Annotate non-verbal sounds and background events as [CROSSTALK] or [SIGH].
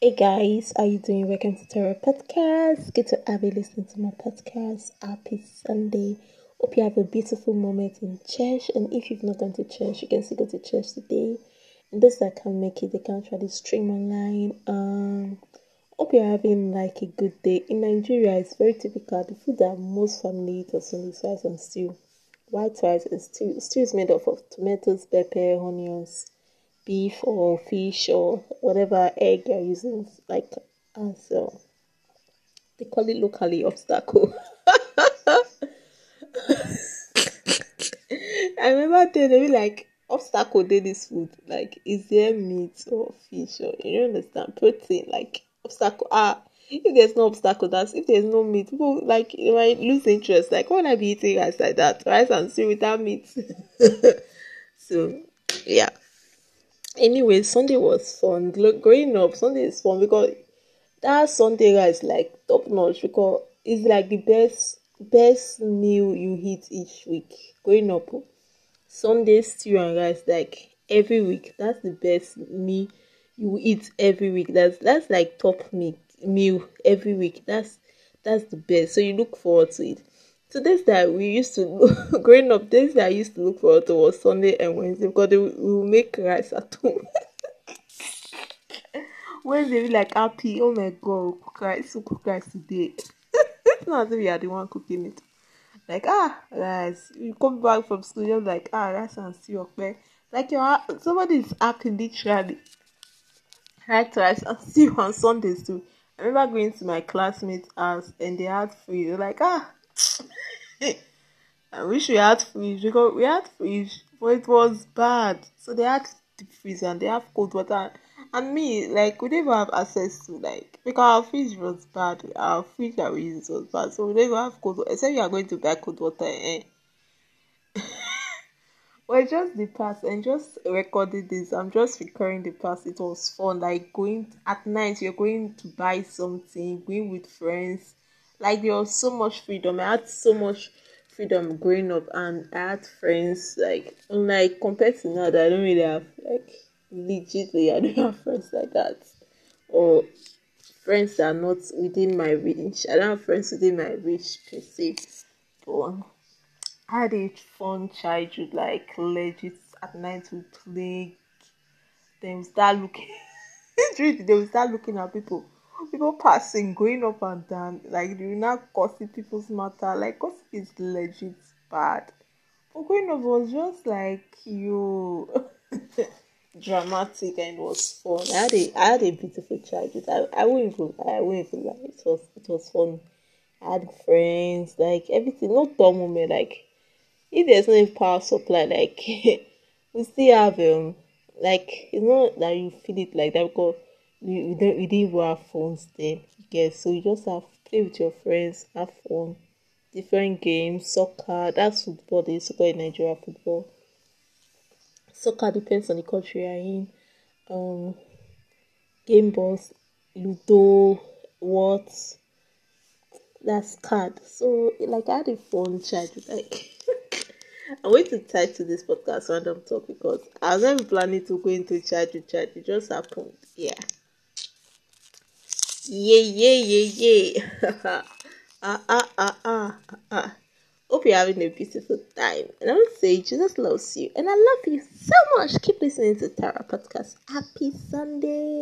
Hey guys, how you doing? Welcome to Tara Podcast. Good to have you listening to my podcast. Happy Sunday. Hope you have a beautiful moment in church. And if you've not gone to church, you can still go to church today. And those that can't make it, they can try to stream online. Um, hope you're having like a good day. In Nigeria, it's very typical. The food that most family eat is only rice and stew. White rice and stew. Stew is made up of tomatoes, pepper, onions beef or fish or whatever egg you're using, like as uh, they call it locally obstacle. [LAUGHS] I remember they be like obstacle did this food. Like is there meat or fish or you understand protein like obstacle ah if there's no obstacle that's if there's no meat people like you might lose interest. Like would I be eating rice like that? Rice and stew without meat. [LAUGHS] So yeah anyway, Sunday was fun. Growing up, Sunday is fun because that Sunday rice like top notch because it's like the best best meal you eat each week. Growing up, Sunday stew and rice like every week. That's the best meal you eat every week. That's that's like top meal meal every week. That's that's the best. So you look forward to it. So this that we used to [LAUGHS] growing up, this that I used to look forward to was Sunday and Wednesday because they will make rice at home. [LAUGHS] Wednesday be like happy, oh my god, cook rice, so cook rice today. [LAUGHS] it's not as if you are the one cooking it. Like ah rice, you come back from school, you're like ah rice and stew okay. Like you're somebody is happy literally. Right rice and stew on Sundays too. I remember going to my classmates' house and they had food. Like ah I wish we had fridge because we had fridge, but it was bad. So they had deep freezer and they have cold water. And me, like, we didn't have access to, like, because our fridge was bad. Our fridge that we used was bad. So we didn't have cold water. Except you are going to buy cold water, eh? [LAUGHS] well, just the past and just recording this. I'm just recording the past. It was fun. Like, going at night, you're going to buy something, going with friends like there was so much freedom. I had so much freedom growing up, and I had friends like like compared to now that I don't really have like legitly I don't [LAUGHS] have friends like that or friends that are not within my reach. I don't have friends within my reach per se. But I had a fun childhood, like legit at night we play. Then we start looking. [LAUGHS] they will start looking at people people passing, going up and down, like you not gossip people's matter. Like gossip is legit bad. But going up was just like you [LAUGHS] dramatic and it was fun. I had a I had a beautiful childhood. I, I wouldn't even I wouldn't even lie. It was it was fun. I had friends, like everything, no dull moment. Like if there's no power supply, like [LAUGHS] we still have um like it's not that you feel it like that because we, don't we didn't even have phones then yes so you just have play with your friends have fun different games soccer that's football they soccer in nigeria football soccer depends on the country you're in um game balls ludo Whot that's card so like i had a fun childhood like [LAUGHS] I'm going to title this podcast random talk because I was never planning to go into childhood childhood. It just happened. Yeah. Yeah, yeah, yeah, yeah. [LAUGHS] ah, ah, ah, ah, ah. Hope you're having a beautiful time. And I would say Jesus loves you. And I love you so much. Keep listening to Tara Podcast. Happy Sunday.